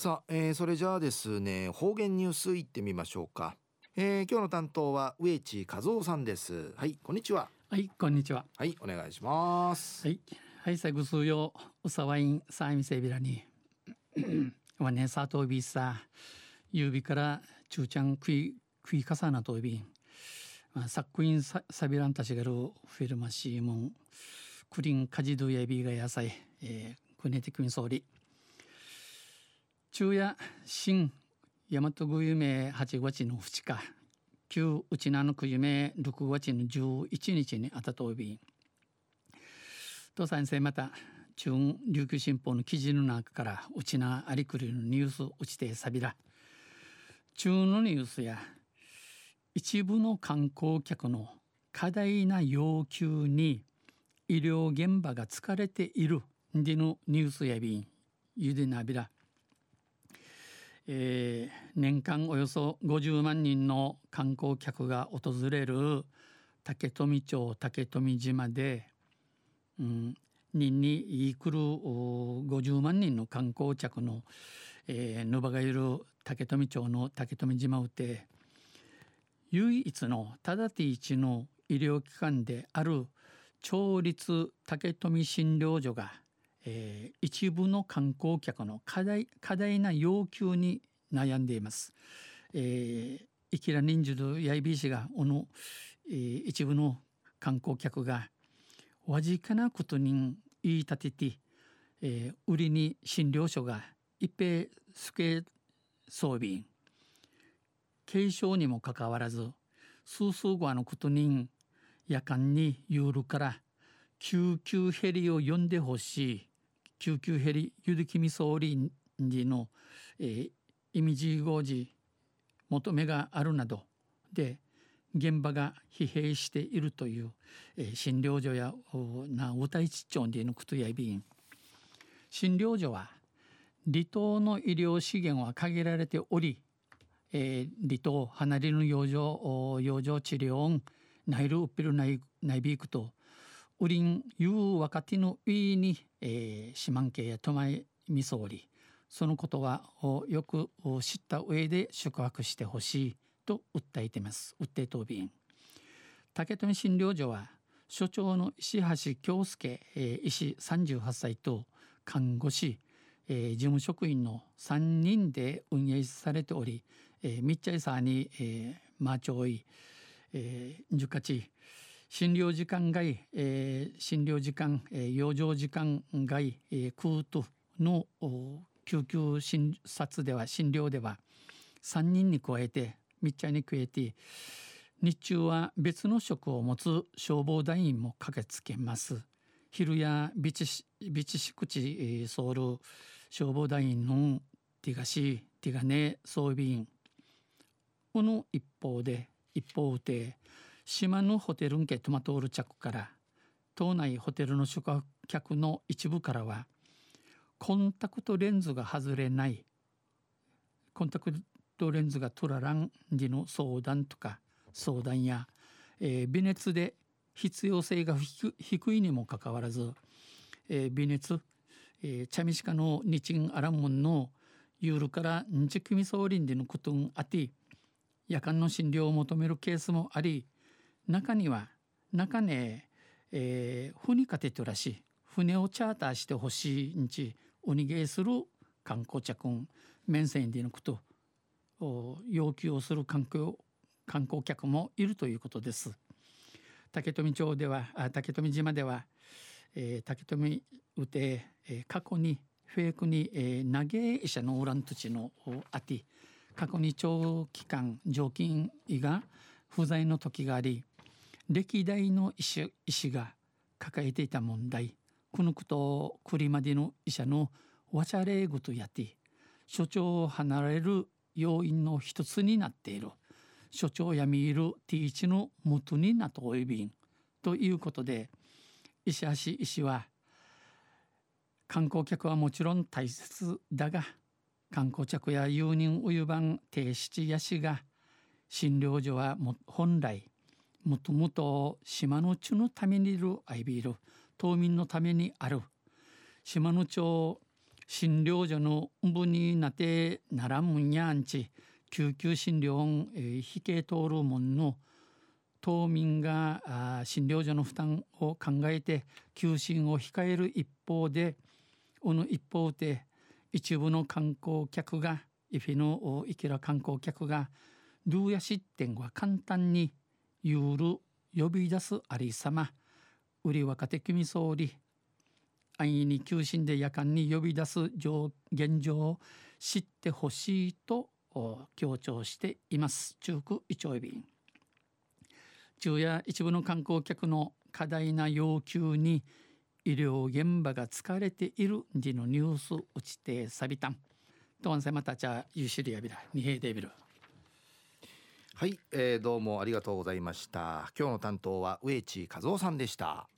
さあ、えー、それじゃあですね方言ニュースいってみましょうか、えー、今日の担当は植地和夫さんです。はいこんにちは。はいこんにちは。はいお願いします。はいはいさぐすようさわいんさあみせびらに。わねさとびさ指から中ちゃん食い食いかさなとび。まあ、作品ささびらんたちがるフィルマシーモンクリンカジドヤビが野菜、えー、クネティクミ総理昼夜新大和具有名8月の2日旧うちなのくゆめ6月の11日にあたとびと先生また中琉球新報の記事の中からうちなありくりのニュースうちてさびら中のニュースや一部の観光客の過大な要求に医療現場が疲れているでのニュースやびんゆでなびら。えー、年間およそ50万人の観光客が訪れる竹富町竹富島で、うん、人に来る50万人の観光客の、えー、ぬばがいる竹富町の竹富島うて唯一のただて一の医療機関である町立竹富診療所がえー、一部の観光客の課題過大な要求に悩んでいます。えー、イキラ忍者やいびしがおの、えー、一部の観光客がわじかなことに言い立てて、えー、売りに診療所が一平助装備軽症にもかかわらず数数後のことに夜間に夜から救急ヘリを呼んでほしい救急ヘリゆるきみ総理の、えー、イミジーゴージ求めがあるなどで現場が疲弊しているという、えー、診療所やな歌市町でのことやびん。診療所は離島の医療資源は限られており、えー、離島離れる養生養生治療ナイルウッピルナイナイビークとウリンユー若手のウィーに、えー、四万系やトマイミソーリそのことはよく知った上で宿泊してほしいと訴えてます。訴え答弁竹富診療所は所長の石橋京介、えー、医師38歳と看護師、えー、事務職員の3人で運営されており、えー、密着さに、えー、マーチョイ、えー、ジュカチ診療時間外、えー、診療時間、えー、養生時間外、えー、空との救急診察では診療では3人に加えて密着に加えて日中は別の職を持つ消防団員も駆けつけます。昼やビチビチシクチソウル消防団員のティガシティガネ装備員。この一方で一方で島のホテルンケトマトール着から島内ホテルの宿泊客の一部からはコンタクトレンズが外れないコンタクトレンズが取ららん時の相談とか相談や、えー、微熱で必要性が低いにもかかわらず、えー、微熱、えー、チャミシカの日ンアラモンのユールから日組総輪でのことんあて夜間の診療を求めるケースもあり中には中ね、えー、船かてとらしい船をチャーターしてほしいんちおにげする観光客ん面線でのことを要求をする観光観光客もいるということです。竹富町ではあ竹富島では、えー、竹富うて、えー、過去にフェイクに、えー、投げ医者のオラン土地のあて過去に長期間常勤医が不在の時があり歴代の医師医師が抱えていた問題このことクリマディの医者のワチャレーグとやって所長を離れる要因の一つになっている。所長やみいる T1 の元になとおいびん。ということで石橋医師は観光客はもちろん大切だが観光客や友人お湯番低七やしが診療所はも本来もともと島の地のためにいるアイビール島民のためにある。島の町診療所の部になってならむんやんち。救急診療えー、引け通るもんの。島民があ診療所の負担を考えて休診を控える一方でこの一方で一部の観光客がイフィの生きら観光客がルーヤ失点は簡単にユール呼び出すありさま。売り若手組総理。安易に休診で夜間に呼び出す現状を知ってほしいと強調しています。中区一丁便。昼夜一部の観光客の過大な要求に医療現場が疲れている時のニュース打ちてさびた。んとんせまたちゃゆしりやびら二平デビル。はい、えー、どうもありがとうございました。今日の担当は植地和夫さんでした。